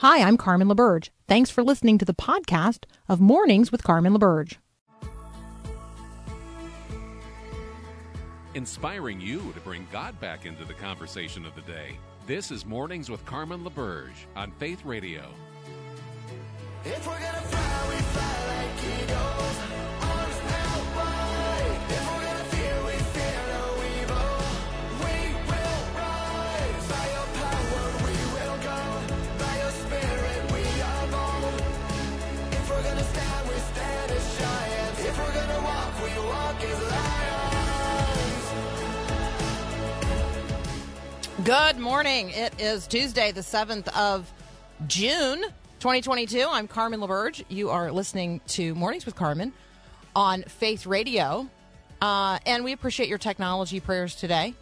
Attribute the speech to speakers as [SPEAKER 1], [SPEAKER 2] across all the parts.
[SPEAKER 1] Hi, I'm Carmen LaBerge. Thanks for listening to the podcast of Mornings with Carmen LaBerge.
[SPEAKER 2] Inspiring you to bring God back into the conversation of the day. This is Mornings with Carmen LaBerge on Faith Radio. If we're gonna fly, we fly like eagles.
[SPEAKER 1] Good morning. It is Tuesday, the 7th of June, 2022. I'm Carmen LaBerge. You are listening to Mornings with Carmen on Faith Radio. Uh, and we appreciate your technology prayers today.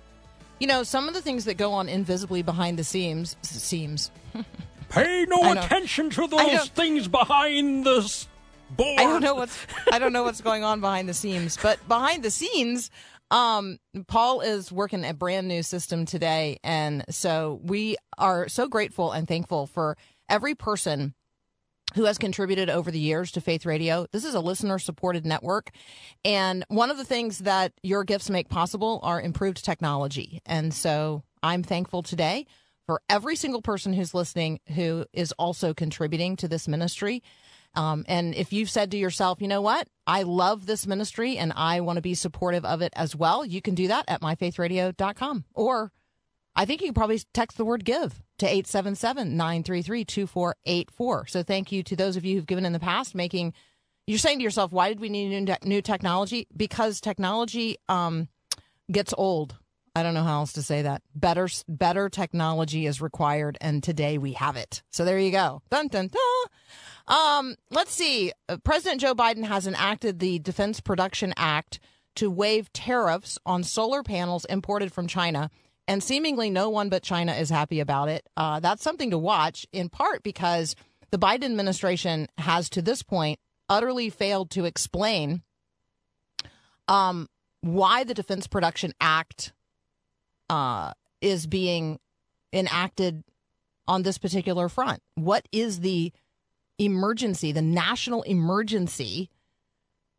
[SPEAKER 1] You know, some of the things that go on invisibly behind the seams, seams.
[SPEAKER 3] Pay no attention to those things behind the board.
[SPEAKER 1] I don't know what's I don't know what's going on behind the scenes, but behind the scenes, um, Paul is working a brand new system today, and so we are so grateful and thankful for every person who has contributed over the years to Faith Radio. This is a listener supported network. And one of the things that your gifts make possible are improved technology. And so I'm thankful today for every single person who's listening who is also contributing to this ministry. Um, and if you've said to yourself, you know what, I love this ministry and I want to be supportive of it as well, you can do that at myfaithradio.com. Or I think you can probably text the word give to 877 933 2484. So thank you to those of you who've given in the past, making you're saying to yourself, why did we need new, new technology? Because technology um, gets old. I don't know how else to say that. Better, better technology is required, and today we have it. So there you go. Dun dun dun. Um, let's see. Uh, President Joe Biden has enacted the Defense Production Act to waive tariffs on solar panels imported from China. And seemingly no one but China is happy about it. Uh, that's something to watch, in part because the Biden administration has, to this point, utterly failed to explain um, why the Defense Production Act uh, is being enacted on this particular front. What is the emergency, the national emergency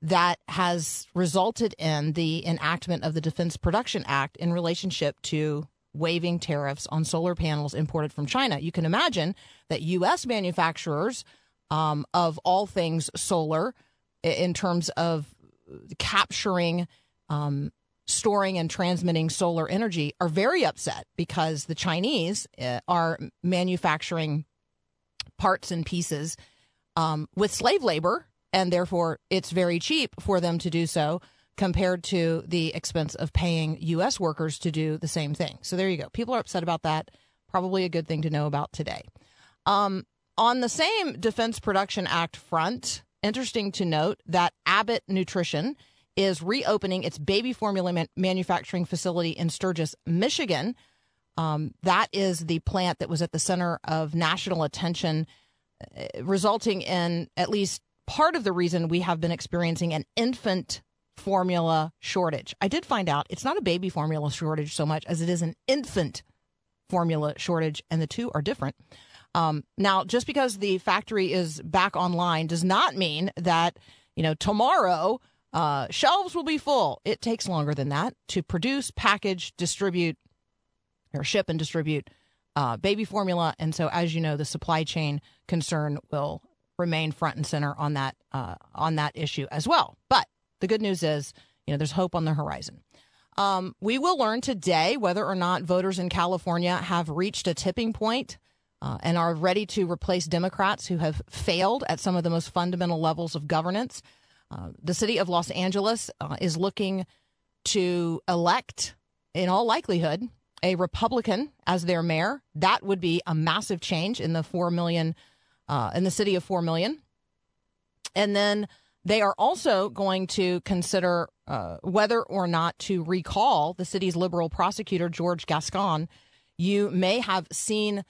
[SPEAKER 1] that has resulted in the enactment of the Defense Production Act in relationship to waiving tariffs on solar panels imported from China. You can imagine that U.S. manufacturers um, of all things solar, in terms of capturing, um, storing, and transmitting solar energy, are very upset because the Chinese uh, are manufacturing parts and pieces um, with slave labor, and therefore it's very cheap for them to do so compared to the expense of paying U.S. workers to do the same thing. So there you go. People are upset about that. Probably a good thing to know about today. Um, on the same Defense Production Act front, interesting to note that Abbott Nutrition is reopening its baby formula man- manufacturing facility in Sturgis, Michigan. Um, that is the plant that was at the center of national attention uh, resulting in at least part of the reason we have been experiencing an infant formula shortage. I did find out it's not a baby formula shortage so much as it is an infant formula shortage, and the two are different. Um, now, just because the factory is back online does not mean that, you know, tomorrow uh, shelves will be full. It takes longer than that to produce, package, distribute, or ship and distribute uh, baby formula. And so, as you know, the supply chain concern will remain front and center on that uh, on that issue as well. But the good news is, you know, there's hope on the horizon. Um, we will learn today whether or not voters in California have reached a tipping point, uh, and are ready to replace Democrats who have failed at some of the most fundamental levels of governance. Uh, the city of Los Angeles uh, is looking to elect, in all likelihood, a Republican as their mayor. That would be a massive change in the four million, uh, in the city of four million. And then they are also going to consider uh, whether or not to recall the city's liberal prosecutor George Gascon. You may have seen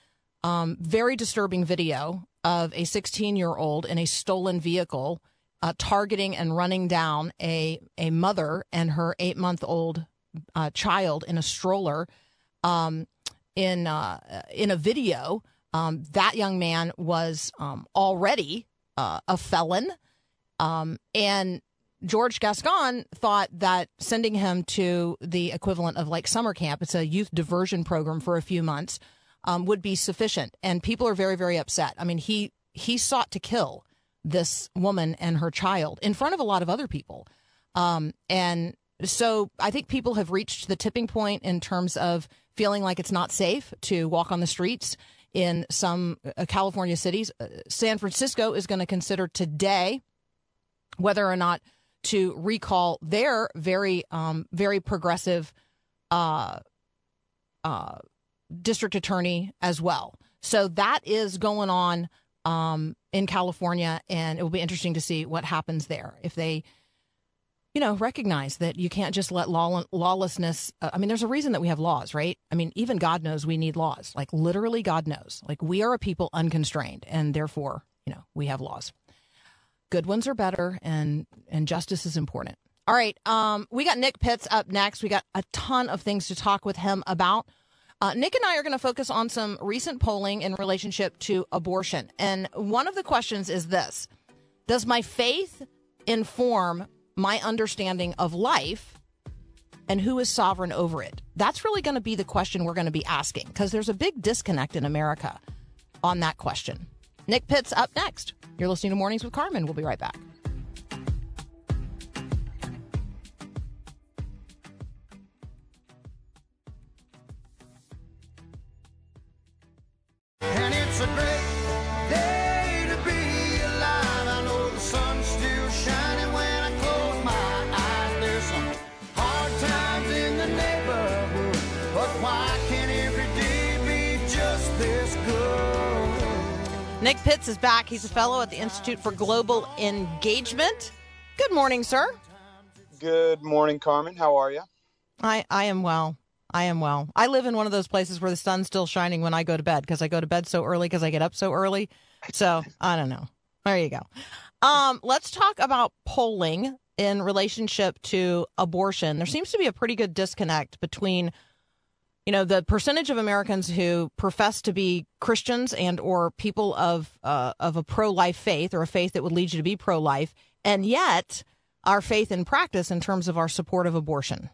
[SPEAKER 1] um, very disturbing video of a 16 year old in a stolen vehicle uh, targeting and running down a a mother and her eight month old uh, child in a stroller um, in uh, in a video Um, that young man was um, already uh, a felon. Um, and George Gascon thought that sending him to the equivalent of like summer camp, it's a youth diversion program for a few months, um, would be sufficient. And people are very, very upset. I mean, he he sought to kill this woman and her child in front of a lot of other people. Um, and so I think people have reached the tipping point in terms of feeling like it's not safe to walk on the streets in some uh, California cities. Uh, San Francisco is going to consider today whether or not to recall their very, um, very progressive uh, uh, district attorney as well. So that is going on um, in California, and it will be interesting to see what happens there if they, you know, recognize that you can't just let law- lawlessness. Uh, I mean, there's a reason that we have laws, right? I mean, even God knows we need laws. Like literally, God knows. Like we are a people unconstrained, and therefore, you know, we have laws. Good ones are better, and and justice is important. All right, um, we got Nick Pitts up next. We got a ton of things to talk with him about. Uh, Nick and I are going to focus on some recent polling in relationship to abortion. And one of the questions is this Does my faith inform my understanding of life and who is sovereign over it? That's really going to be the question we're going to be asking because there's a big disconnect in America on that question. Nick Pitts up next. You're listening to Mornings with Carmen. We'll be right back. Nick Pitts is back. He's a fellow at the Institute for Global Engagement. Good morning, sir.
[SPEAKER 4] Good morning, Carmen. How are you?
[SPEAKER 1] I, I am well. I am well. I live in one of those places where the sun's still shining when I go to bed because I go to bed so early because I get up so early. So I don't know. There you go. Um, let's talk about polling in relationship to abortion. There seems to be a pretty good disconnect between you know the percentage of Americans who profess to be Christians and or people of uh, of a pro life faith or a faith that would lead you to be pro life, and yet our faith in practice in terms of our support of abortion.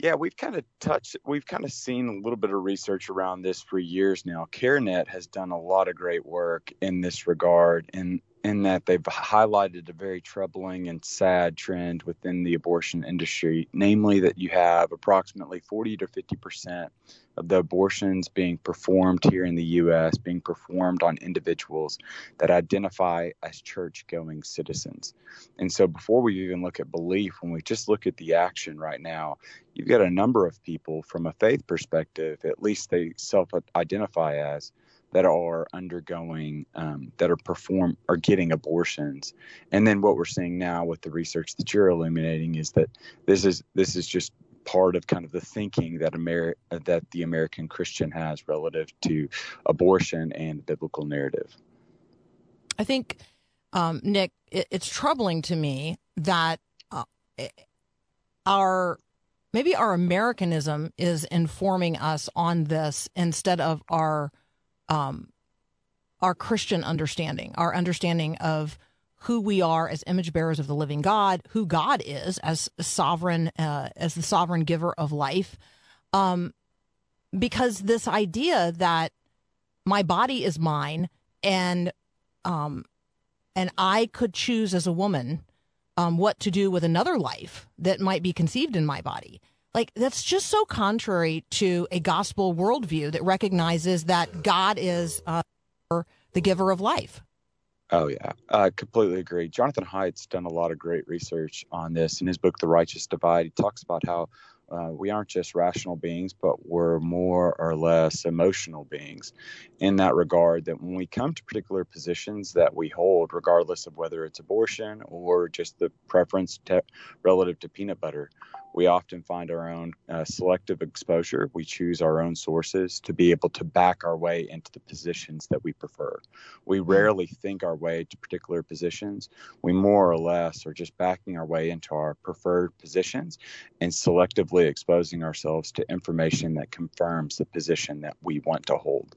[SPEAKER 4] Yeah, we've kind of touched, we've kind of seen a little bit of research around this for years now. CareNet has done a lot of great work in this regard, and in that they've highlighted a very troubling and sad trend within the abortion industry, namely that you have approximately 40 to 50 percent of the abortions being performed here in the U.S. being performed on individuals that identify as church going citizens. And so, before we even look at belief, when we just look at the action right now, you've got a number of people from a faith perspective, at least they self identify as that are undergoing um, that are perform are getting abortions and then what we're seeing now with the research that you're illuminating is that this is this is just part of kind of the thinking that Ameri- that the American Christian has relative to abortion and biblical narrative.
[SPEAKER 1] I think, um, Nick, it, it's troubling to me that uh, our maybe our Americanism is informing us on this instead of our um, our Christian understanding, our understanding of who we are as image bearers of the living God, who God is as sovereign, uh, as the sovereign giver of life. Um, because this idea that my body is mine and um, and I could choose as a woman um, what to do with another life that might be conceived in my body. Like, that's just so contrary to a gospel worldview that recognizes that God is uh, the giver of life.
[SPEAKER 4] Oh, yeah, I completely agree. Jonathan Haidt's done a lot of great research on this. In his book, The Righteous Divide, he talks about how uh, we aren't just rational beings, but we're more or less emotional beings in that regard. That when we come to particular positions that we hold, regardless of whether it's abortion or just the preference to, relative to peanut butter, we often find our own uh, selective exposure. We choose our own sources to be able to back our way into the positions that we prefer. We mm-hmm. rarely think our way to particular positions. We more or less are just backing our way into our preferred positions and selectively exposing ourselves to information that confirms the position that we want to hold.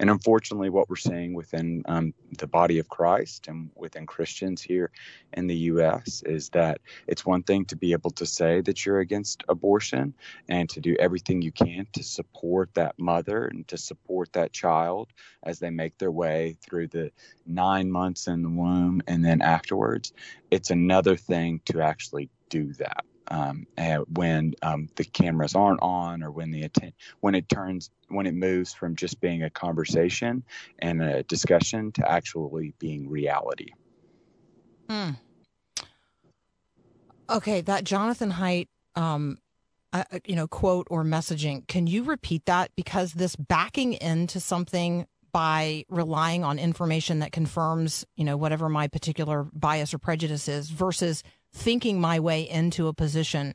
[SPEAKER 4] And unfortunately, what we're seeing within um, the body of Christ and within Christians here in the U.S. is that it's one thing to be able to say that you're against abortion and to do everything you can to support that mother and to support that child as they make their way through the nine months in the womb and then afterwards. It's another thing to actually do that um, when um, the cameras aren't on or when the atten- when it turns when it moves from just being a conversation and a discussion to actually being reality.
[SPEAKER 1] Hmm. Okay, that Jonathan Haidt, um, uh, you know, quote or messaging. Can you repeat that because this backing into something by relying on information that confirms, you know, whatever my particular bias or prejudice is versus thinking my way into a position,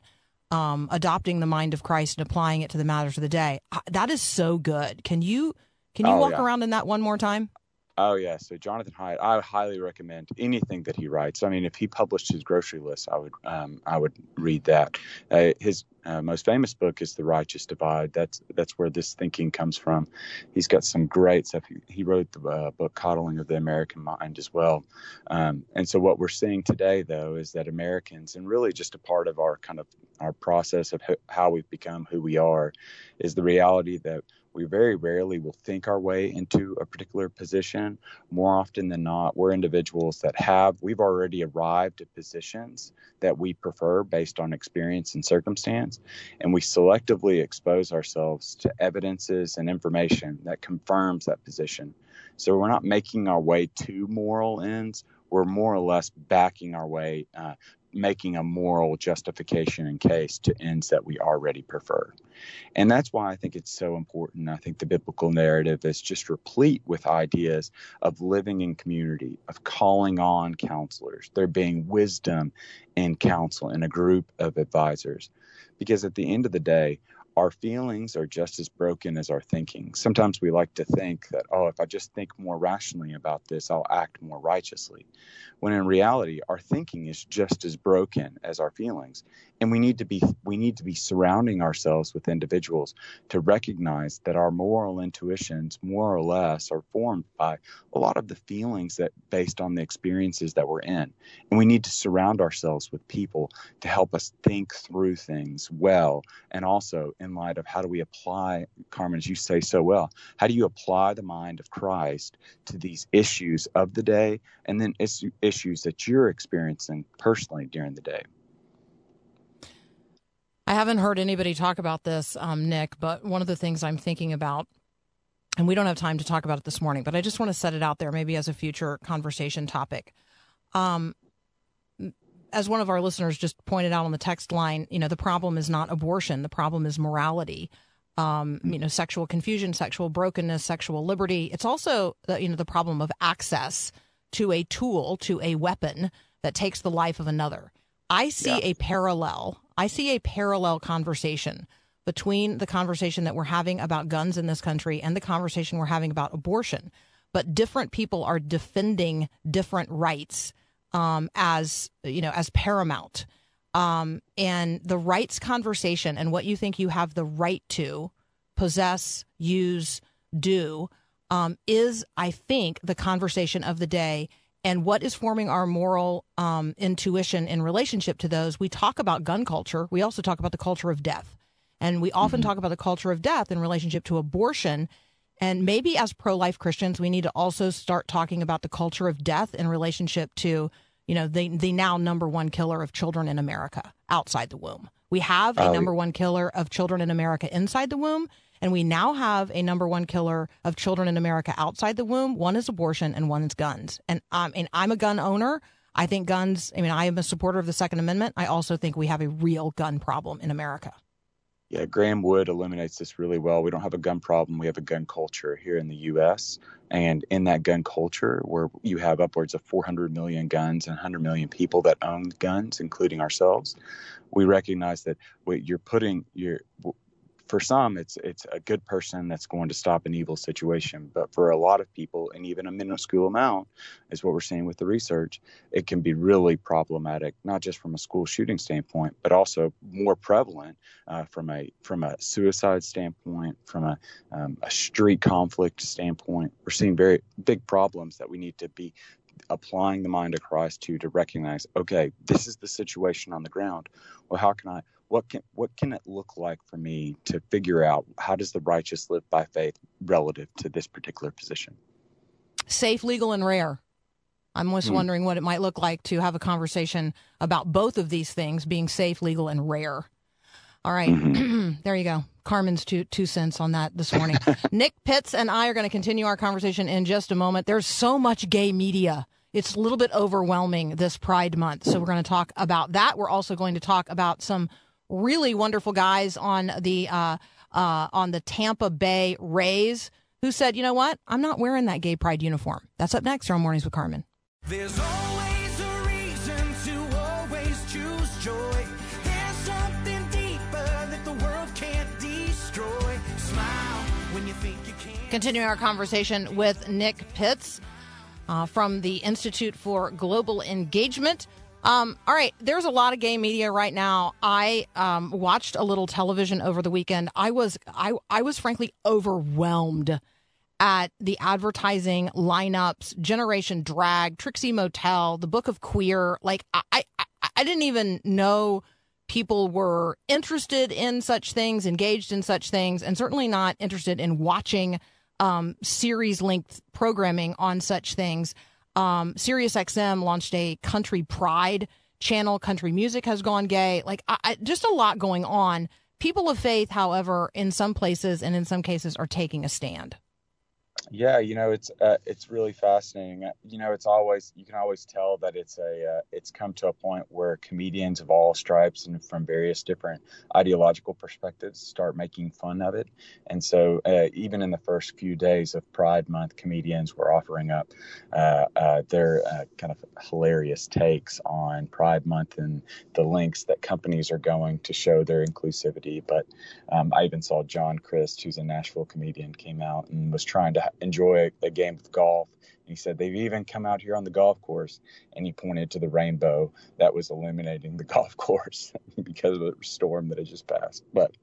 [SPEAKER 1] um, adopting the mind of Christ and applying it to the matters of the day. That is so good. Can you can you oh, walk yeah. around in that one more time?
[SPEAKER 4] Oh yeah, so Jonathan Haidt, I highly recommend anything that he writes. I mean, if he published his grocery list, I would um, I would read that. Uh, his uh, most famous book is The Righteous Divide. That's that's where this thinking comes from. He's got some great stuff. He, he wrote the uh, book Coddling of the American Mind as well. Um, and so what we're seeing today, though, is that Americans, and really just a part of our kind of our process of how we've become who we are, is the reality that we very rarely will think our way into a particular position. More often than not, we're individuals that have, we've already arrived at positions that we prefer based on experience and circumstance. And we selectively expose ourselves to evidences and information that confirms that position. So we're not making our way to moral ends. We're more or less backing our way, uh, making a moral justification in case to ends that we already prefer. And that's why I think it's so important. I think the biblical narrative is just replete with ideas of living in community, of calling on counselors, there being wisdom in counsel in a group of advisors. Because at the end of the day, our feelings are just as broken as our thinking. Sometimes we like to think that, oh, if I just think more rationally about this, I'll act more righteously. When in reality, our thinking is just as broken as our feelings. And we need to be we need to be surrounding ourselves with individuals to recognize that our moral intuitions more or less are formed by a lot of the feelings that based on the experiences that we're in. And we need to surround ourselves with people to help us think through things well and also in light of how do we apply, Carmen, as you say so well, how do you apply the mind of Christ to these issues of the day and then issues that you're experiencing personally during the day?
[SPEAKER 1] I haven't heard anybody talk about this, um, Nick, but one of the things I'm thinking about, and we don't have time to talk about it this morning, but I just want to set it out there maybe as a future conversation topic. Um, as one of our listeners just pointed out on the text line, you know, the problem is not abortion. The problem is morality. Um, you know, sexual confusion, sexual brokenness, sexual liberty. It's also, the, you know, the problem of access to a tool, to a weapon that takes the life of another. I see yeah. a parallel. I see a parallel conversation between the conversation that we're having about guns in this country and the conversation we're having about abortion. But different people are defending different rights um, as you know as paramount. Um, and the rights conversation and what you think you have the right to possess, use, do um, is, I think, the conversation of the day. And what is forming our moral um, intuition in relationship to those? We talk about gun culture. We also talk about the culture of death. And we often mm-hmm. talk about the culture of death in relationship to abortion. And maybe as pro life Christians, we need to also start talking about the culture of death in relationship to you know, the the now number one killer of children in America outside the womb. We have a uh, number one killer of children in America inside the womb, and we now have a number one killer of children in America outside the womb. One is abortion, and one is guns. And um, and I'm a gun owner. I think guns. I mean, I am a supporter of the Second Amendment. I also think we have a real gun problem in America.
[SPEAKER 4] Yeah, Graeme Wood illuminates this really well. We don't have a gun problem. We have a gun culture here in the U.S. And in that gun culture, where you have upwards of 400 million guns and 100 million people that own guns, including ourselves, we recognize that you're putting your for some it's it's a good person that's going to stop an evil situation but for a lot of people and even a minuscule amount is what we're seeing with the research it can be really problematic not just from a school shooting standpoint but also more prevalent uh, from a from a suicide standpoint from a, um, a street conflict standpoint we're seeing very big problems that we need to be applying the mind of Christ to to recognize, okay, this is the situation on the ground. Well, how can I what can what can it look like for me to figure out how does the righteous live by faith relative to this particular position?
[SPEAKER 1] Safe, legal, and rare. I'm just hmm. wondering what it might look like to have a conversation about both of these things being safe, legal, and rare. All right. mm-hmm. there you go. Carmen's two two cents on that this morning. Nick Pitts and I are going to continue our conversation in just a moment. There's so much gay media. It's a little bit overwhelming this Pride Month. So we're going to talk about that. We're also going to talk about some really wonderful guys on the uh, uh, on the Tampa Bay Rays who said, you know what, I'm not wearing that gay pride uniform. That's up next on Mornings with Carmen. There's always a reason to always choose joy. There's something deeper that the world can't destroy. Smile when you think you can. Continuing our conversation with Nick Pitts uh, from the Institute for Global Engagement. Um, all right, there's a lot of gay media right now. I um, watched a little television over the weekend. I was I I was frankly overwhelmed at the advertising lineups, Generation Drag, Trixie Motel, The Book of Queer. Like I I, I didn't even know people were interested in such things, engaged in such things, and certainly not interested in watching um, series length programming on such things. Um, SiriusXM launched a country pride channel. Country music has gone gay. Like I, I, just a lot going on. People of faith, however, in some places and in some cases, are taking a stand.
[SPEAKER 4] Yeah, you know, it's uh, it's really fascinating. Uh, you know, it's always you can always tell that it's a uh, it's come to a point where comedians of all stripes and from various different ideological perspectives start making fun of it. And so, uh, even in the first few days of Pride Month, comedians were offering up uh, uh, their kind of hilarious takes on Pride Month and the links that companies are going to show their inclusivity. But um, I even saw John Crist, who's a Nashville comedian, came out and was trying to enjoy a, a game of golf. And he said they've even come out here on the golf course, and he pointed to the rainbow that was illuminating the golf course because of the storm that had just passed. But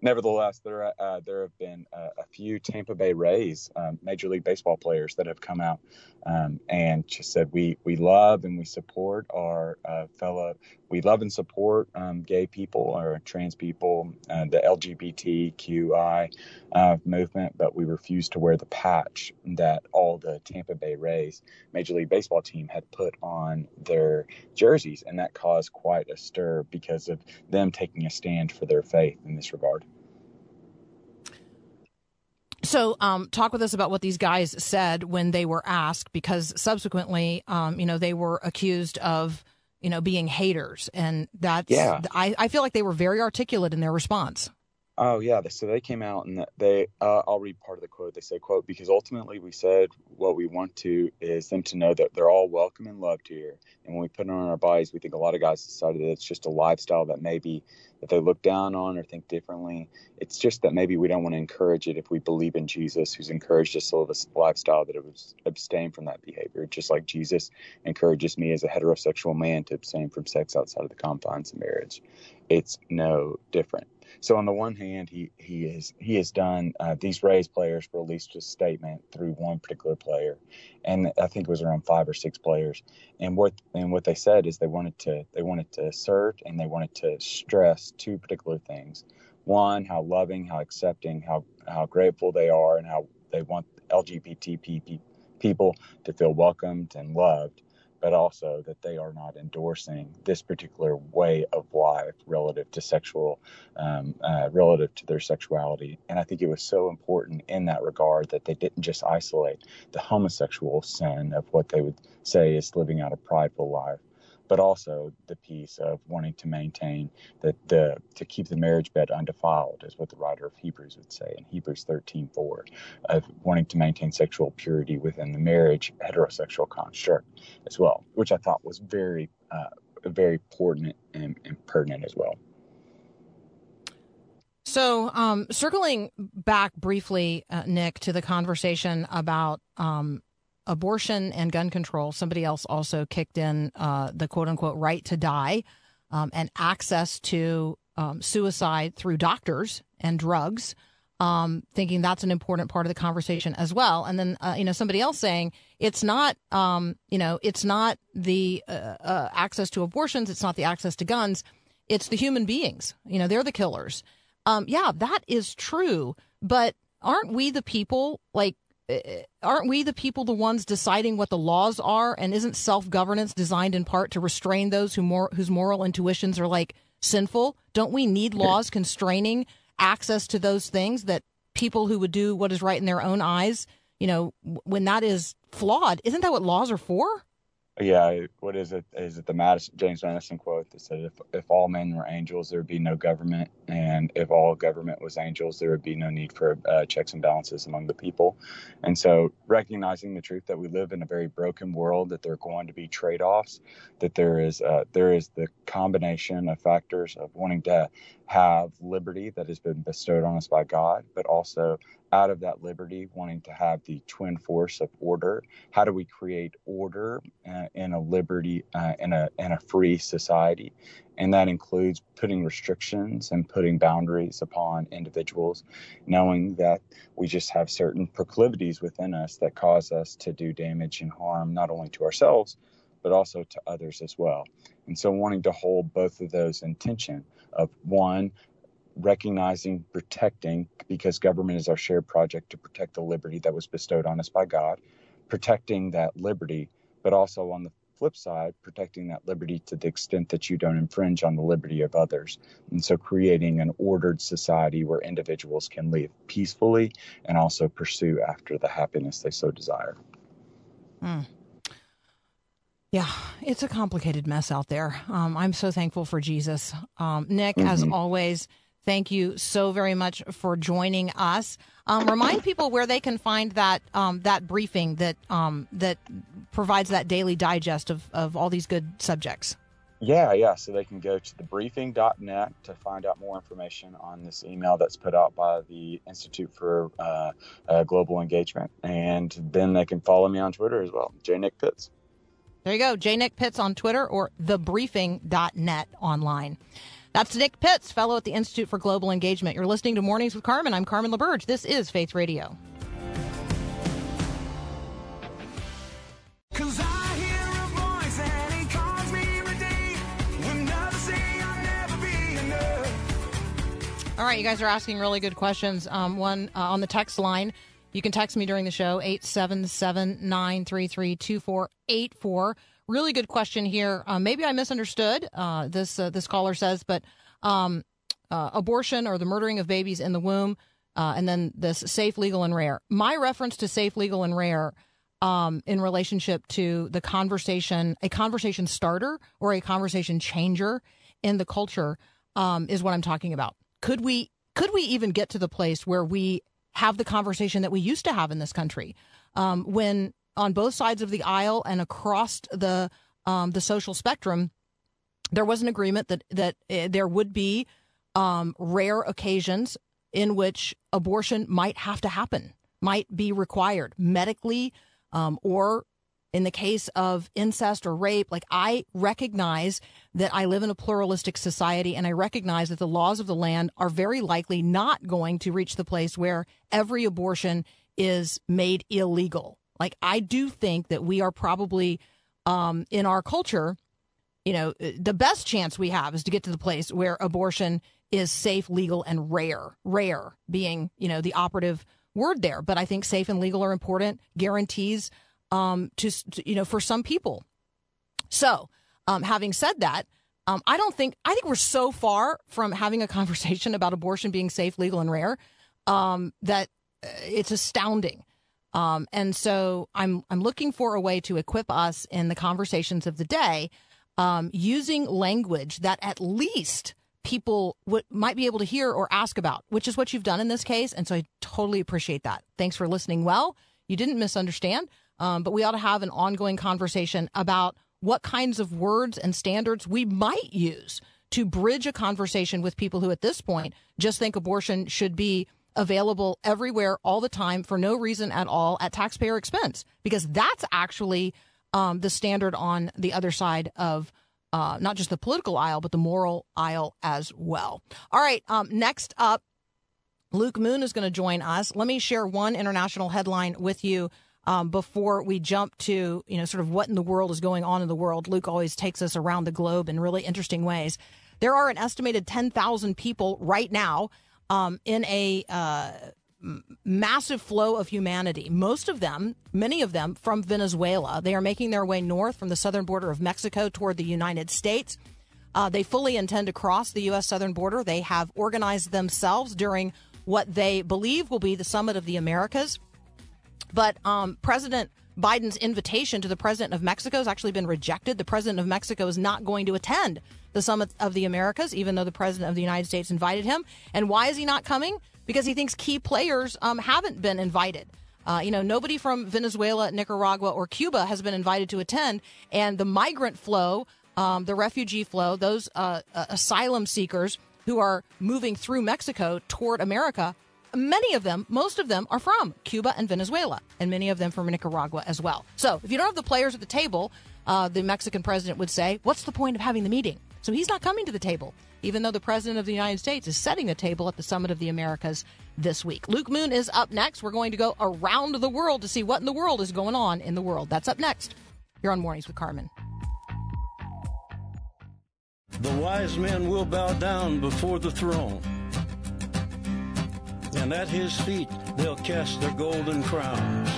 [SPEAKER 4] nevertheless, there uh, there have been a, a, few Tampa Bay Rays um, Major League Baseball players that have come out um, and just said we we love and we support our uh, fellow we love and support um, gay people or trans people, uh, the LGBTQI uh, movement, but we refuse to wear the patch that all the Tampa Bay Rays Major League Baseball team had put on their jerseys, and that caused quite a stir because of them taking a stand for their faith in this regard.
[SPEAKER 1] So, um, talk with us about what these guys said when they were asked, because subsequently, um, you know, they were accused of, you know, being haters, and that's. Yeah. I, I feel like they were very articulate in their response.
[SPEAKER 4] Oh yeah, so they came out and they. Uh, I'll read part of the quote. They say, "quote Because ultimately, we said what we want to is them to know that they're all welcome and loved here. And when we put it on our bodies, we think a lot of guys decided that it's just a lifestyle that maybe that they look down on or think differently. It's just that maybe we don't want to encourage it if we believe in Jesus, who's encouraged us to live a lifestyle that it was abstain from that behavior. Just like Jesus encourages me as a heterosexual man to abstain from sex outside of the confines of marriage. It's no different." So on the one hand, he he is he has done uh, these Rays players released a statement through one particular player, and I think it was around five or six players. And what and what they said is they wanted to they wanted to assert and they wanted to stress two particular things. One, how loving, how accepting, how how grateful they are, and how they want LGBT people to feel welcomed and loved but also that they are not endorsing this particular way of life relative to sexual, um, uh, relative to their sexuality. And I think it was so important in that regard that they didn't just isolate the homosexual sin of what they would say is living out a prideful life, but also the piece of wanting to maintain that the to keep the marriage bed undefiled is what the writer of Hebrews would say in Hebrews 13:4 of wanting to maintain sexual purity within the marriage heterosexual construct as well, which I thought was very uh, very important and, and pertinent as well.
[SPEAKER 1] So, um, circling back briefly, uh, Nick, to the conversation about um, abortion and gun control, somebody else also kicked in uh, the quote unquote right to die um, and access to um, suicide through doctors and drugs. Um, thinking that's an important part of the conversation as well. And then, uh, you know, somebody else saying it's not, um, you know, it's not the uh, uh, access to abortions, it's not the access to guns, it's the human beings. You know, they're the killers. Um, yeah, that is true. But aren't we the people, like, Eh, eh, aren't we the people the ones deciding what the laws are? And isn't self governance designed in part to restrain those who more, whose moral intuitions are like sinful? Don't we need laws constraining access to those things that people who would do what is right in their own eyes, you know, when that is flawed? Isn't that what laws are for?
[SPEAKER 4] Yeah, what is it? Is it the Madison, James Madison quote that said, if, if all men were angels, there would be no government. And if all government was angels, there would be no need for uh, checks and balances among the people. And so recognizing the truth that we live in a very broken world, that there are going to be trade-offs, that there is, uh, there is the combination of factors of wanting to have liberty that has been bestowed on us by God, but also out of that liberty, wanting to have the twin force of order. How do we create order uh, in a liberty, uh, in a in a free society? And that includes putting restrictions and putting boundaries upon individuals, knowing that we just have certain proclivities within us that cause us to do damage and harm not only to ourselves, but also to others as well. And so, wanting to hold both of those in tension of one, recognizing, protecting, because government is our shared project to protect the liberty that was bestowed on us by God, protecting that liberty, but also on the flip side, protecting that liberty to the extent that you don't infringe on the liberty of others. And so creating an ordered society where individuals can live peacefully and also pursue after the happiness they so desire.
[SPEAKER 1] Mm. Yeah, it's a complicated mess out there. Um, I'm so thankful for Jesus. Um, Nick, mm-hmm. as always, Thank you so very much for joining us. Um, remind people where they can find that um, that briefing that um, that provides that daily digest of, of all these good subjects.
[SPEAKER 4] Yeah, yeah. So they can go to thebriefing.net to find out more information on this email that's put out by the Institute for uh, uh, Global Engagement. And then they can follow me on Twitter as well, J. Nick Pitts.
[SPEAKER 1] There you go, J. Nick Pitts on Twitter or thebriefing.net online. That's Nick Pitts, fellow at the Institute for Global Engagement. You're listening to Mornings with Carmen. I'm Carmen LaBerge. This is Faith Radio. All right, you guys are asking really good questions. Um, one uh, on the text line. You can text me during the show, 877 933 2484 really good question here. Uh, maybe I misunderstood. Uh, this uh, this caller says, but um, uh, abortion or the murdering of babies in the womb, uh, and then this safe, legal, and rare. My reference to safe, legal, and rare. Um, in relationship to the conversation, a conversation starter or a conversation changer in the culture um, is what I'm talking about. Could we could we even get to the place where we have the conversation that we used to have in this country um, when on both sides of the aisle and across the um, the social spectrum, there was an agreement that that uh, there would be um, rare occasions in which abortion might have to happen, might be required medically, um, or in the case of incest or rape. Like I recognize that I live in a pluralistic society, and I recognize that the laws of the land are very likely not going to reach the place where every abortion is made illegal. Like, I do think that we are probably um, in our culture, you know, the best chance we have is to get to the place where abortion is safe, legal, and rare. Rare being, you know, the operative word there. But I think safe and legal are important guarantees um, to, to you know, for some people. So, um, having said that, um, I don't think I think we're so far from having a conversation about abortion being safe, legal, and rare um, that uh, it's astounding. Um, and so I'm I'm looking for a way to equip us in the conversations of the day um, using language that at least people would, might be able to hear or ask about, which is what you've done in this case. And so I totally appreciate that. Thanks for listening well. You didn't misunderstand, um, but we ought to have an ongoing conversation about what kinds of words and standards we might use to bridge a conversation with people who at this point just think abortion should be available everywhere all the time for no reason at all at taxpayer expense because that's actually um, the standard on the other side of uh, not just the political aisle but the moral aisle as well. All right, um, next up, Luke Moon is going to join us. Let me share one international headline with you. Um, before we jump to you know sort of what in the world is going on in the world. Luke always takes us around the globe in really interesting ways. There are an estimated 10,000 people right now um, in a uh, massive flow of humanity. Most of them, many of them from Venezuela. They are making their way north from the southern border of Mexico toward the United States. Uh, they fully intend to cross the U.S. southern border. They have organized themselves during what they believe will be the Summit of the Americas. But um, President Biden's invitation to the president of Mexico has actually been rejected. The president of Mexico is not going to attend the Summit of the Americas, even though the president of the United States invited him. And why is he not coming? Because he thinks key players um, haven't been invited. Uh, you know, nobody from Venezuela, Nicaragua, or Cuba has been invited to attend. And the migrant flow, um, the refugee flow, those uh, uh, asylum seekers who are moving through Mexico toward America, many of them, most of them are from Cuba and Venezuela, and many of them from Nicaragua as well. So if you don't have the players at the table, uh, the Mexican president would say, What's the point of having the meeting? So he's not coming to the table, even though the President of the United States is setting the table at the Summit of the Americas this week. Luke Moon is up next. We're going to go around the world to see what in the world is going on in the world. That's up next. You're on Mornings with Carmen.
[SPEAKER 5] The wise men will bow down before the throne, and at his feet they'll cast their golden crowns.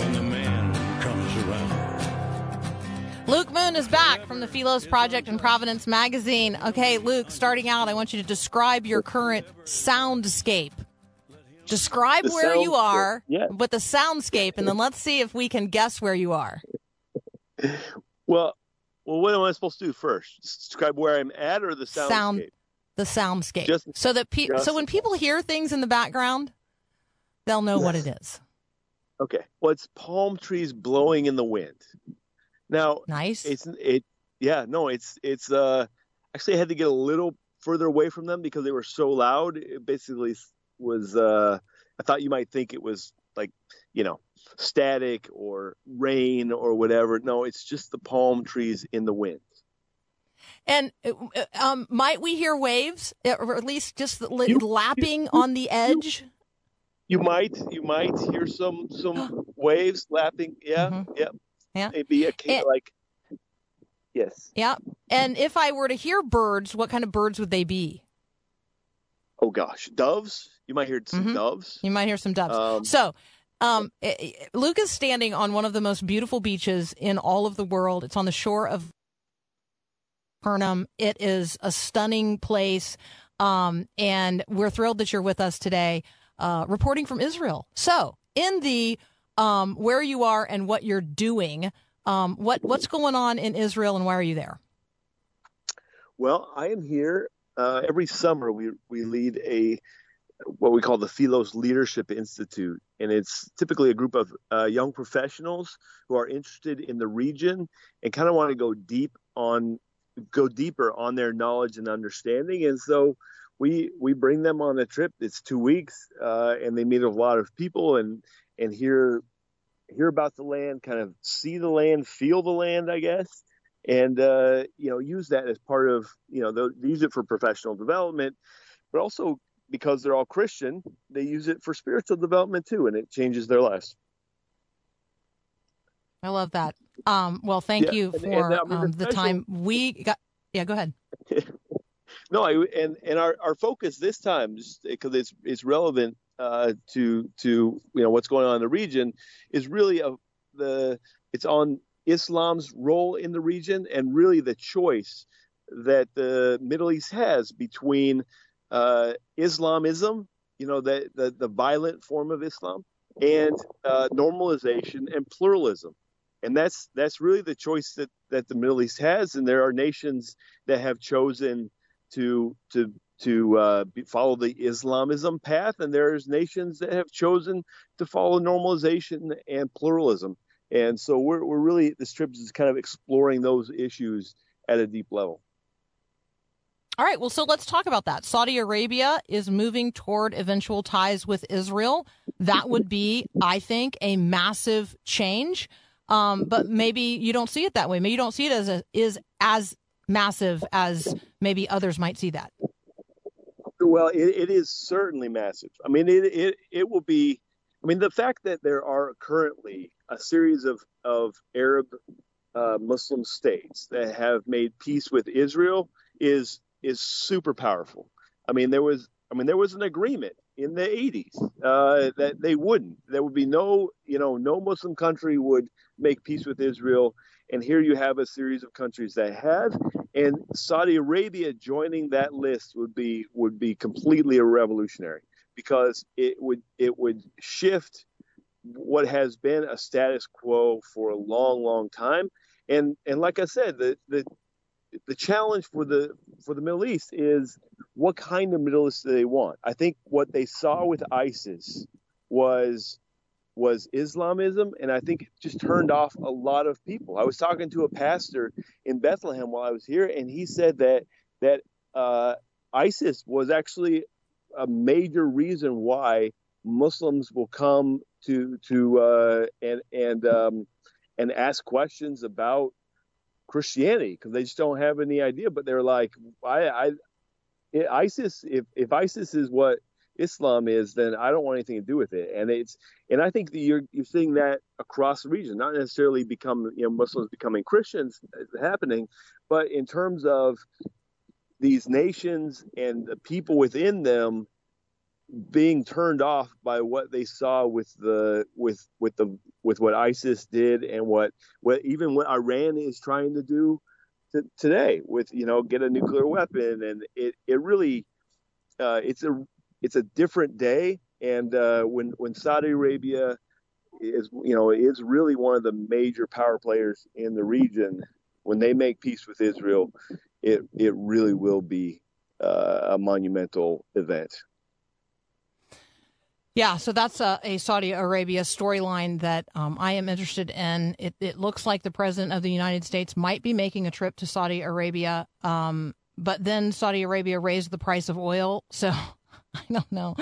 [SPEAKER 5] When the man comes around.
[SPEAKER 1] Luke Moon is back from the Philos Project and Providence Magazine. Okay, Luke, starting out, I want you to describe your current soundscape. Describe the where you are yeah. with the soundscape, and then let's see if we can guess where you are.
[SPEAKER 6] Well, well, what am I supposed to do first? Describe where I'm at, or the soundscape? Sound,
[SPEAKER 1] the soundscape, just, so that pe- so when people hear things in the background, they'll know yes. what it is.
[SPEAKER 6] Okay. Well, it's palm trees blowing in the wind. Now,
[SPEAKER 1] nice.
[SPEAKER 6] It's it. Yeah. No. It's it's. Uh, actually, I had to get a little further away from them because they were so loud. It basically was. Uh, I thought you might think it was like you know static or rain or whatever. No, it's just the palm trees in the wind.
[SPEAKER 1] And uh, um, might we hear waves, or at least just you, lapping you, on the edge?
[SPEAKER 6] You, you, might, you might hear some some waves lapping. Yeah, mm-hmm. yeah.
[SPEAKER 1] Yeah.
[SPEAKER 6] Maybe a kid like yes.
[SPEAKER 1] Yeah. And if I were to hear birds, what kind of birds would they be?
[SPEAKER 6] Oh gosh, doves. You might hear some mm-hmm. doves.
[SPEAKER 1] You might hear some doves. Um, so, um, eh, eh, Luke is standing on one of the most beautiful beaches in all of the world. It's on the shore of Capernaum. It is a stunning place, um, and we're thrilled that you're with us today, uh, reporting from Israel. So, in the um, where you are and what you're doing. Um, what what's going on in Israel and why are you there?
[SPEAKER 6] Well, I am here uh, every summer. We we lead a what we call the Philos Leadership Institute, and it's typically a group of uh, young professionals who are interested in the region and kind of want to go deep on go deeper on their knowledge and understanding. And so we we bring them on a trip. It's two weeks, uh, and they meet a lot of people and and hear hear about the land, kind of see the land, feel the land, I guess, and uh, you know use that as part of you know they use it for professional development, but also because they're all Christian, they use it for spiritual development too, and it changes their lives.
[SPEAKER 1] I love that. Um, well, thank yeah. you for and, and, um, the time we got. Yeah, go ahead.
[SPEAKER 6] no, I, and and our, our focus this time, because it's it's relevant uh, to to you know what's going on in the region is really a, the it's on Islam's role in the region and really the choice that the Middle East has between uh, Islamism, you know, the, the, the violent form of Islam, and uh, normalization and pluralism. And that's that's really the choice that that the Middle East has. And there are nations that have chosen to to to uh, be, follow the Islamism path, and there's nations that have chosen to follow normalization and pluralism. And so we're we're really this trip is kind of exploring those issues at a deep level.
[SPEAKER 1] All right, well, so let's talk about that. Saudi Arabia is moving toward eventual ties with Israel. That would be, I think, a massive change. Um, but maybe you don't see it that way. Maybe you don't see it as a, is as massive as maybe others might see that.
[SPEAKER 6] Well, it, it is certainly massive. I mean, it, it it will be. I mean, the fact that there are currently a series of of Arab uh, Muslim states that have made peace with Israel is is super powerful. I mean, there was I mean there was an agreement in the 80s uh, that they wouldn't. There would be no you know no Muslim country would make peace with Israel, and here you have a series of countries that have, and Saudi Arabia joining that list would be would be completely revolutionary because it would it would shift what has been a status quo for a long long time. And and like i said the the the challenge for the for the middle east is what kind of middle east do they want? I think what they saw with isis was was Islamism, and I think it just turned off a lot of people. I was talking to a pastor in Bethlehem while I was here, and he said that that uh, ISIS was actually a major reason why Muslims will come to to uh, and and um, and ask questions about Christianity because they just don't have any idea. But they're like, I, I ISIS. If if ISIS is what Islam is, then I don't want anything to do with it. And it's and I think you're you're seeing that across the region, not necessarily become you know Muslims becoming Christians happening, but in terms of these nations and the people within them being turned off by what they saw with the with with the with what ISIS did and what what even what Iran is trying to do to, today with you know get a nuclear weapon and it it really uh, it's a it's a different day. And uh, when when Saudi Arabia is you know is really one of the major power players in the region, when they make peace with Israel, it it really will be uh, a monumental event.
[SPEAKER 1] Yeah, so that's a, a Saudi Arabia storyline that um, I am interested in. It, it, looks like the president of the United States might be making a trip to Saudi Arabia, um, but then Saudi Arabia raised the price of oil, so I don't know.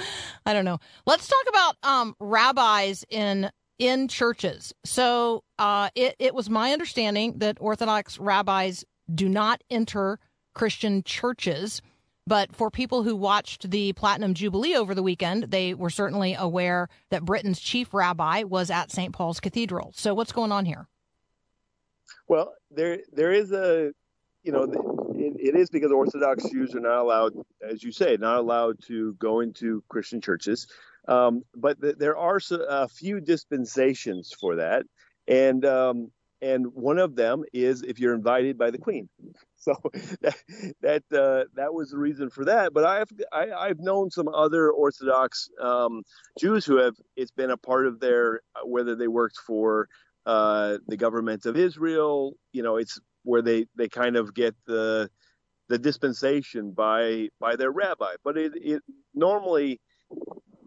[SPEAKER 1] I don't know. Let's talk about um, rabbis in in churches. So uh, it it was my understanding that Orthodox rabbis do not enter Christian churches. But for people who watched the Platinum Jubilee over the weekend, they were certainly aware that Britain's chief rabbi was at St. Paul's Cathedral. So what's going on here?
[SPEAKER 6] Well, there there is a you know it, it is because Orthodox Jews are not allowed, as you say, not allowed to go into Christian churches. Um, but th- there are a few dispensations for that, and um, and one of them is if you're invited by the Queen. So that that uh, that was the reason for that. But I've I, have i have known some other Orthodox um, Jews who have it's been a part of their whether they worked for uh, the government of Israel. You know, it's where they they kind of get the the dispensation by by their rabbi. But it it normally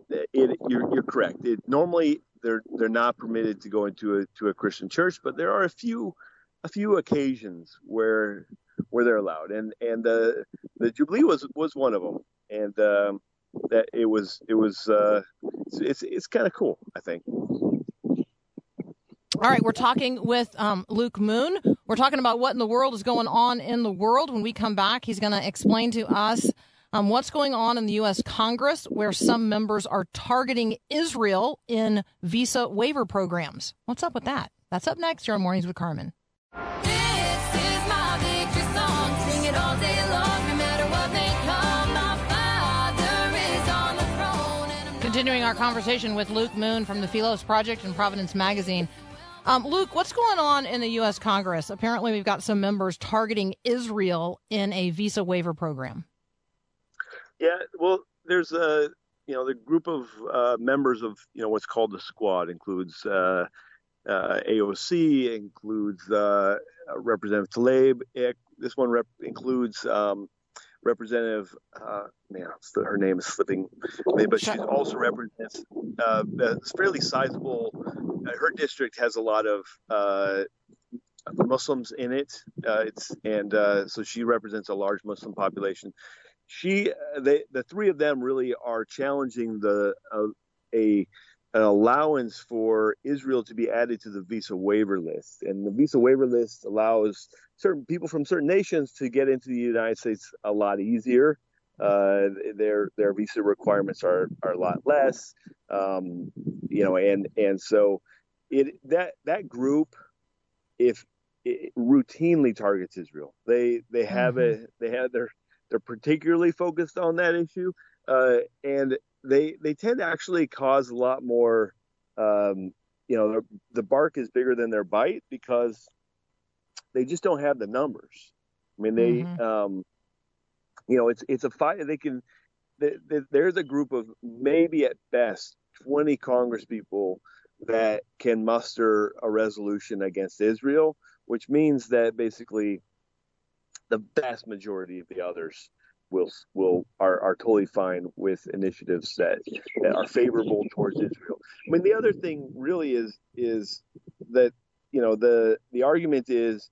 [SPEAKER 6] it you're you're correct. It normally they're they're not permitted to go into a to a Christian church, but there are a few a few occasions where where they're allowed, and and the the Jubilee was was one of them, and um, that it was it was uh, it's it's, it's kind of cool, I think.
[SPEAKER 1] All right, we're talking with um, Luke Moon. We're talking about what in the world is going on in the world. When we come back, he's going to explain to us um, what's going on in the U.S. Congress, where some members are targeting Israel in visa waiver programs. What's up with that? That's up next here on Mornings with Carmen. Continuing our conversation with Luke Moon from the Philos Project and Providence Magazine. Um, Luke, what's going on in the U.S. Congress? Apparently, we've got some members targeting Israel in a visa waiver program.
[SPEAKER 6] Yeah, well, there's a you know the group of uh, members of you know what's called the squad includes uh, uh, AOC, includes uh, Representative Tlaib. This one rep- includes um, Representative, uh, man, her name is slipping but she also represents uh, a fairly sizable. Uh, her district has a lot of uh, Muslims in it. Uh, it's and uh, so she represents a large Muslim population. She, they, the three of them really are challenging the a an allowance for Israel to be added to the visa waiver list. And the visa waiver list allows certain people from certain nations to get into the United States a lot easier. Uh, their their visa requirements are are a lot less, um, you know, and and so it that that group, if it routinely targets Israel, they they have mm-hmm. a they have their they're particularly focused on that issue, uh, and they they tend to actually cause a lot more. Um, you know, the bark is bigger than their bite because they just don't have the numbers. I mean, they, mm-hmm. um, you know, it's it's a fight. They can. They, they, there's a group of maybe at best 20 Congress people that can muster a resolution against Israel, which means that basically the vast majority of the others will will are, are totally fine with initiatives that, that are favorable towards Israel. I mean, the other thing really is is that you know the the argument is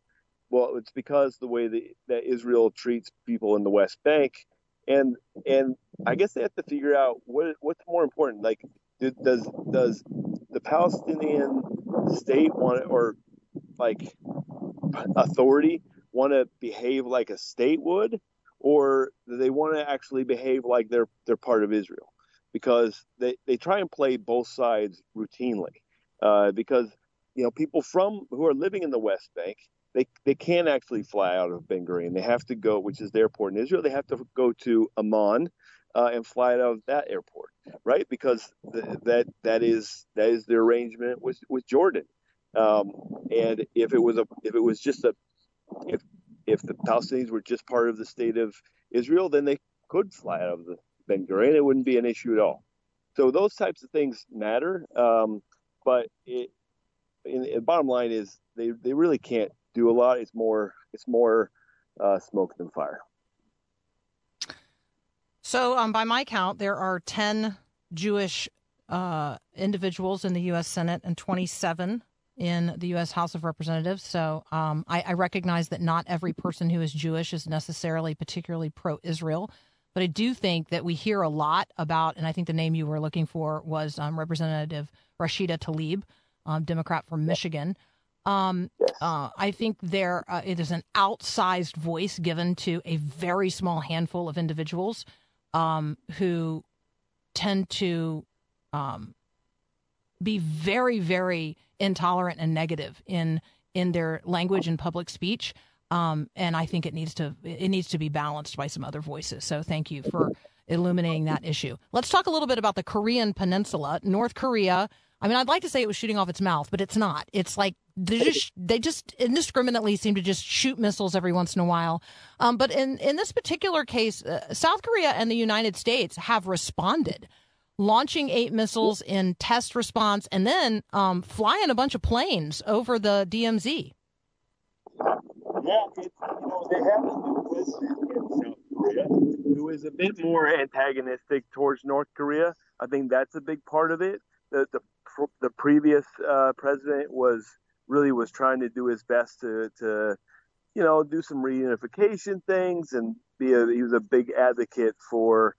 [SPEAKER 6] well, it's because the way that, that Israel treats people in the West Bank, and and I guess they have to figure out what what's more important. Like, does does the Palestinian state want or like authority want to behave like a state would, or do they want to actually behave like they're they're part of Israel? Because they, they try and play both sides routinely. Uh, because you know people from who are living in the West Bank, they they can't actually fly out of Ben Gurion. They have to go, which is the airport in Israel. They have to go to Amman uh, and fly out of that airport, right? Because the, that that is that is the arrangement with with Jordan. Um, and if it was a if it was just a if if the Palestinians were just part of the state of Israel, then they could fly out of the Ben Gurion. It wouldn't be an issue at all. So those types of things matter. Um, but it, in, the bottom line is they, they really can't do a lot. It's more it's more uh, smoke than fire.
[SPEAKER 1] So, um, by my count, there are ten Jewish uh, individuals in the U.S. Senate and 27 in the U.S. House of Representatives. So um, I, I, recognize that not every person who is Jewish is necessarily particularly pro Israel. But I do think that we hear a lot about, and I think the name you were looking for was um, Representative Rashida Tlaib, um, Democrat from Michigan. Um, uh, I think there uh, it is an outsized voice given to a very small handful of individuals um, who tend to um, be very, very intolerant and negative in in their language and public speech. Um, and I think it needs to it needs to be balanced by some other voices. So thank you for illuminating that issue. Let's talk a little bit about the Korean Peninsula, North Korea. I mean, I'd like to say it was shooting off its mouth, but it's not. It's like they just they just indiscriminately seem to just shoot missiles every once in a while. Um, but in in this particular case, uh, South Korea and the United States have responded launching eight missiles in test response, and then um, flying a bunch of planes over the DMZ.
[SPEAKER 6] Yeah, it, you know, they have a new in South Korea who is a bit more antagonistic towards North Korea. I think that's a big part of it. The the, the previous uh, president was really was trying to do his best to to you know do some reunification things and be a he was a big advocate for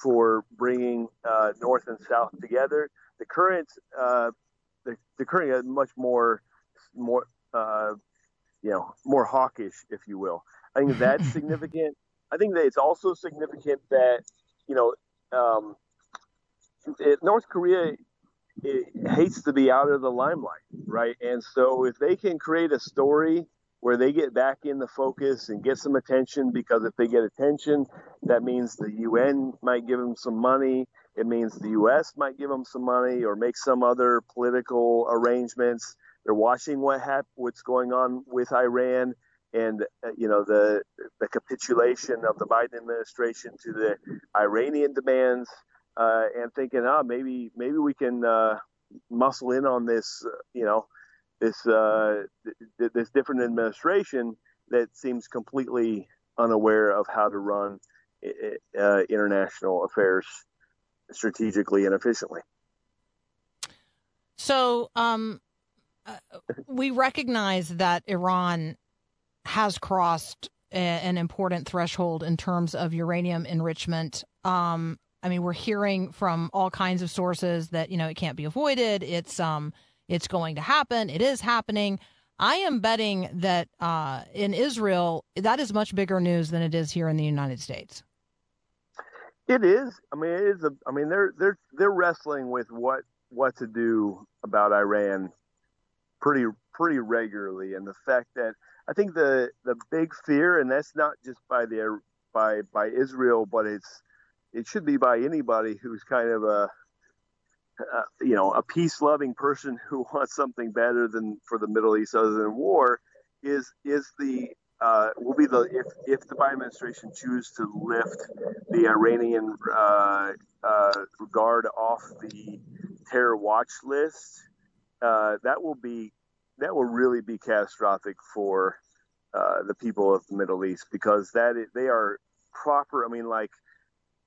[SPEAKER 6] for bringing uh, North and South together. The current, uh, the, the current is much more, more, uh, you know, more hawkish, if you will. I think that's significant. I think that it's also significant that, you know, um, it, North Korea it hates to be out of the limelight, right? And so if they can create a story where they get back in the focus and get some attention because if they get attention, that means the UN might give them some money. It means the US might give them some money or make some other political arrangements. They're watching what hap- what's going on with Iran and uh, you know the the capitulation of the Biden administration to the Iranian demands uh, and thinking, oh, maybe maybe we can uh, muscle in on this, uh, you know, this uh, th- this different administration that seems completely unaware of how to run uh, international affairs strategically and efficiently.
[SPEAKER 1] So, um, we recognize that Iran has crossed an important threshold in terms of uranium enrichment. Um, I mean, we're hearing from all kinds of sources that you know it can't be avoided. It's um, it's going to happen. It is happening. I am betting that uh, in Israel, that is much bigger news than it is here in the United States.
[SPEAKER 6] It is. I mean, it is. A, I mean, they're they're they're wrestling with what what to do about Iran pretty pretty regularly, and the fact that I think the the big fear, and that's not just by the by by Israel, but it's it should be by anybody who's kind of a uh, you know, a peace-loving person who wants something better than for the Middle East other than war, is is the uh, will be the if if the Biden administration choose to lift the Iranian uh, uh, guard off the terror watch list, uh, that will be that will really be catastrophic for uh, the people of the Middle East because that is, they are proper. I mean, like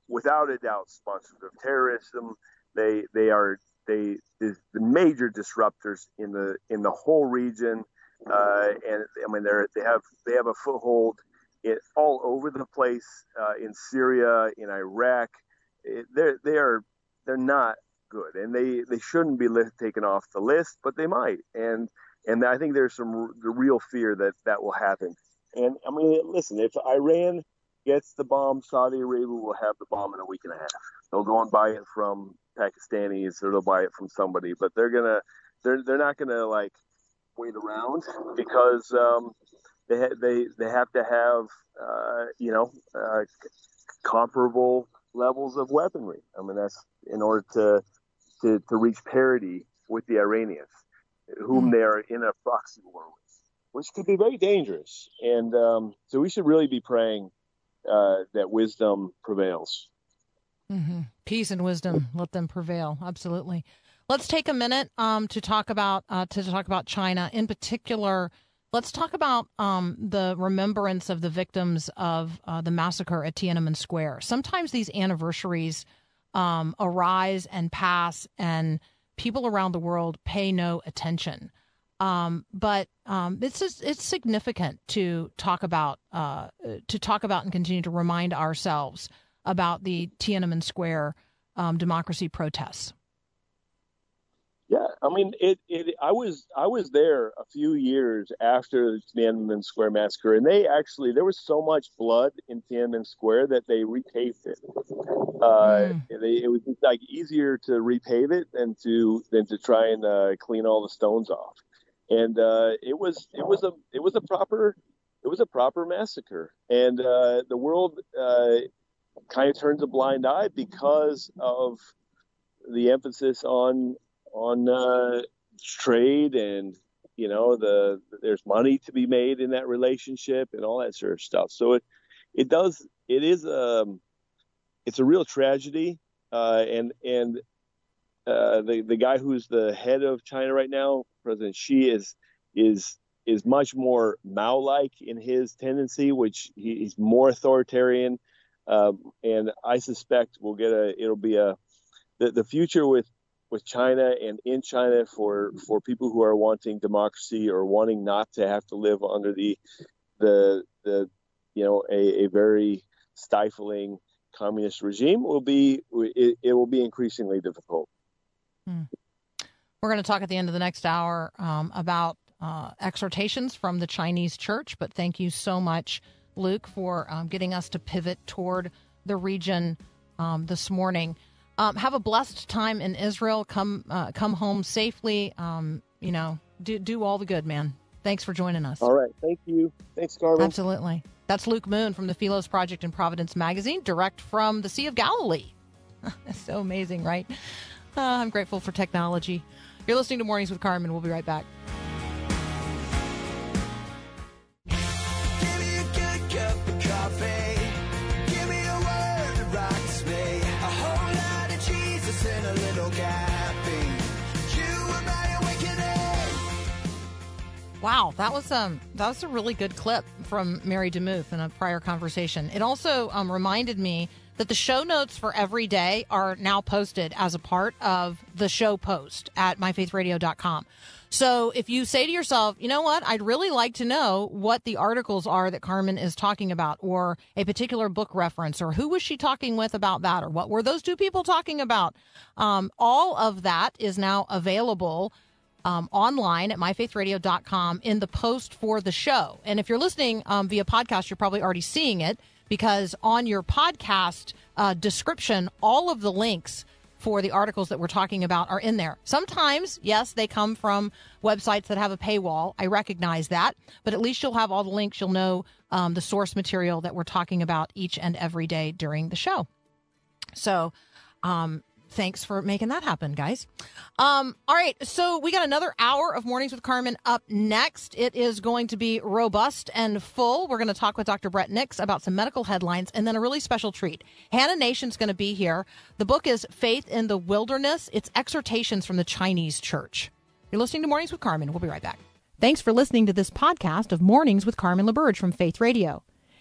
[SPEAKER 6] without a doubt, sponsors of terrorism. They they are they the major disruptors in the in the whole region, uh, and I mean they they have they have a foothold in, all over the place uh, in Syria, in Iraq. They they are they're not good, and they they shouldn't be taken off the list, but they might, and and I think there's some the real fear that that will happen. And I mean, listen, if Iran gets the bomb, Saudi Arabia will have the bomb in a week and a half. They'll go and buy it from Pakistanis or they'll buy it from somebody, but they're gonna they're they're not gonna like wait around because um, they ha- they they have to have uh, you know uh, comparable levels of weaponry. I mean that's in order to to, to reach parity with the Iranians, whom mm-hmm. they are in a proxy war with, which could be very dangerous. And um, so we should really be praying uh, that wisdom prevails.
[SPEAKER 1] Mm-hmm. Peace and wisdom, let them prevail. Absolutely. Let's take a minute um, to talk about uh, to talk about China in particular. Let's talk about um, the remembrance of the victims of uh, the massacre at Tiananmen Square. Sometimes these anniversaries um, arise and pass, and people around the world pay no attention. Um, but um, it's just, it's significant to talk about uh, to talk about and continue to remind ourselves about the Tiananmen Square um, democracy protests.
[SPEAKER 6] Yeah, I mean, it, it. I was I was there a few years after the Tiananmen Square massacre, and they actually there was so much blood in Tiananmen Square that they repaved it. Uh, mm. they, it was like easier to repave it than to than to try and uh, clean all the stones off, and uh, it was it was a it was a proper it was a proper massacre, and uh, the world uh, kind of turns a blind eye because of the emphasis on on uh, trade and you know the there's money to be made in that relationship and all that sort of stuff. So it it does it is um it's a real tragedy uh, and and uh, the the guy who's the head of China right now, President Xi, is is is much more Mao-like in his tendency, which he, he's more authoritarian. Um, and I suspect we'll get a it'll be a the, the future with with China and in China for for people who are wanting democracy or wanting not to have to live under the the the you know a, a very stifling communist regime will be it, it will be increasingly difficult.
[SPEAKER 1] Hmm. We're going to talk at the end of the next hour um, about uh, exhortations from the Chinese church, but thank you so much Luke, for um, getting us to pivot toward the region um, this morning. Um, have a blessed time in Israel. Come uh, come home safely. Um, you know, do do all the good, man. Thanks for joining us.
[SPEAKER 6] All right, thank you. Thanks, Carmen.
[SPEAKER 1] Absolutely. That's Luke Moon from the Philos Project in Providence Magazine, direct from the Sea of Galilee. so amazing, right? Uh, I'm grateful for technology. You're listening to Mornings with Carmen. We'll be right back. Wow, that was um that was a really good clip from Mary DeMuth in a prior conversation. It also um, reminded me that the show notes for every day are now posted as a part of the show post at myfaithradio.com. So if you say to yourself, you know what, I'd really like to know what the articles are that Carmen is talking about, or a particular book reference, or who was she talking with about that, or what were those two people talking about? Um, all of that is now available um, online at myfaithradio.com in the post for the show. And if you're listening um, via podcast, you're probably already seeing it because on your podcast uh, description, all of the links for the articles that we're talking about are in there. Sometimes, yes, they come from websites that have a paywall. I recognize that, but at least you'll have all the links. You'll know um, the source material that we're talking about each and every day during the show. So, um, thanks for making that happen, guys. Um, all right, so we got another hour of Mornings with Carmen up next. It is going to be robust and full. We're going to talk with Dr. Brett Nix about some medical headlines and then a really special treat. Hannah Nation's going to be here. The book is Faith in the Wilderness. It's exhortations from the Chinese Church. You're listening to Mornings with Carmen. We'll be right back. Thanks for listening to this podcast of Mornings with Carmen LaBerge from Faith Radio.